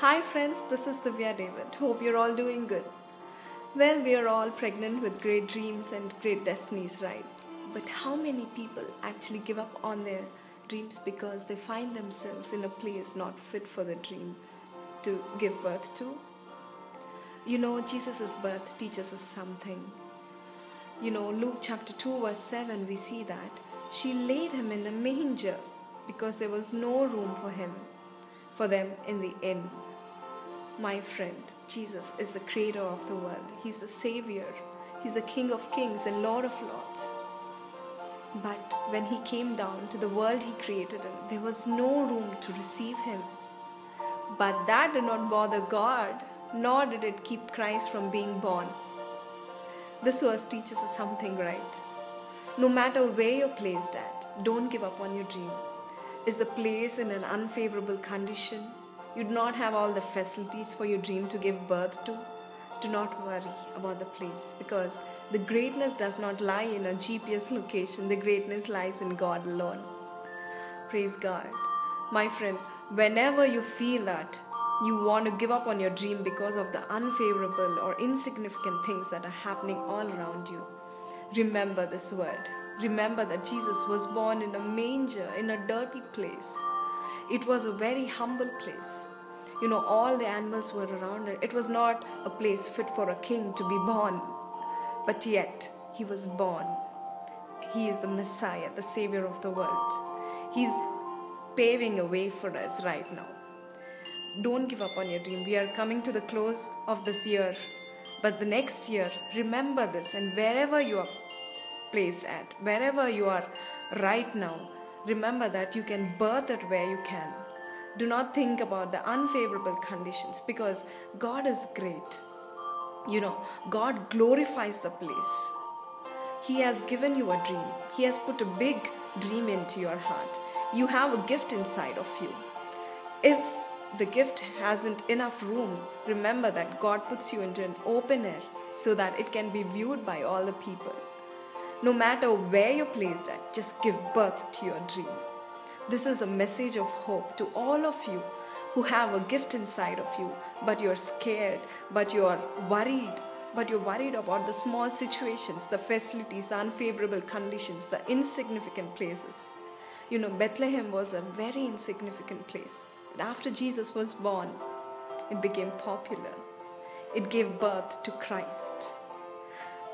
Hi, friends, this is Divya David. Hope you're all doing good. Well, we are all pregnant with great dreams and great destinies, right? But how many people actually give up on their dreams because they find themselves in a place not fit for the dream to give birth to? You know, Jesus' birth teaches us something. You know, Luke chapter 2, verse 7, we see that she laid him in a manger because there was no room for him, for them in the end. My friend, Jesus is the creator of the world. He's the savior. He's the king of kings and lord of lords. But when he came down to the world he created him, there was no room to receive him. But that did not bother God, nor did it keep Christ from being born. This verse teaches us something right. No matter where you're placed at, don't give up on your dream. Is the place in an unfavorable condition? You do not have all the facilities for your dream to give birth to? Do not worry about the place because the greatness does not lie in a GPS location, the greatness lies in God alone. Praise God. My friend, whenever you feel that you want to give up on your dream because of the unfavorable or insignificant things that are happening all around you, remember this word. Remember that Jesus was born in a manger, in a dirty place. It was a very humble place. You know, all the animals were around it. It was not a place fit for a king to be born. But yet, he was born. He is the Messiah, the Savior of the world. He's paving a way for us right now. Don't give up on your dream. We are coming to the close of this year. But the next year, remember this, and wherever you are placed at, wherever you are right now, remember that you can birth it where you can. Do not think about the unfavorable conditions because God is great. You know, God glorifies the place. He has given you a dream, He has put a big dream into your heart. You have a gift inside of you. If the gift hasn't enough room, remember that God puts you into an open air so that it can be viewed by all the people. No matter where you're placed at, just give birth to your dream. This is a message of hope to all of you who have a gift inside of you, but you're scared, but you're worried, but you're worried about the small situations, the facilities, the unfavorable conditions, the insignificant places. You know, Bethlehem was a very insignificant place. But after Jesus was born, it became popular. It gave birth to Christ.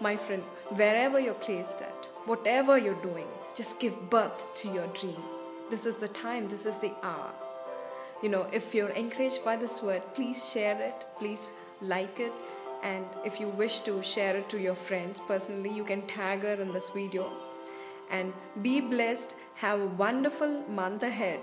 My friend, wherever you're placed at, whatever you're doing, just give birth to your dream. This is the time, this is the hour. You know, if you're encouraged by this word, please share it, please like it, and if you wish to share it to your friends personally, you can tag her in this video. And be blessed, have a wonderful month ahead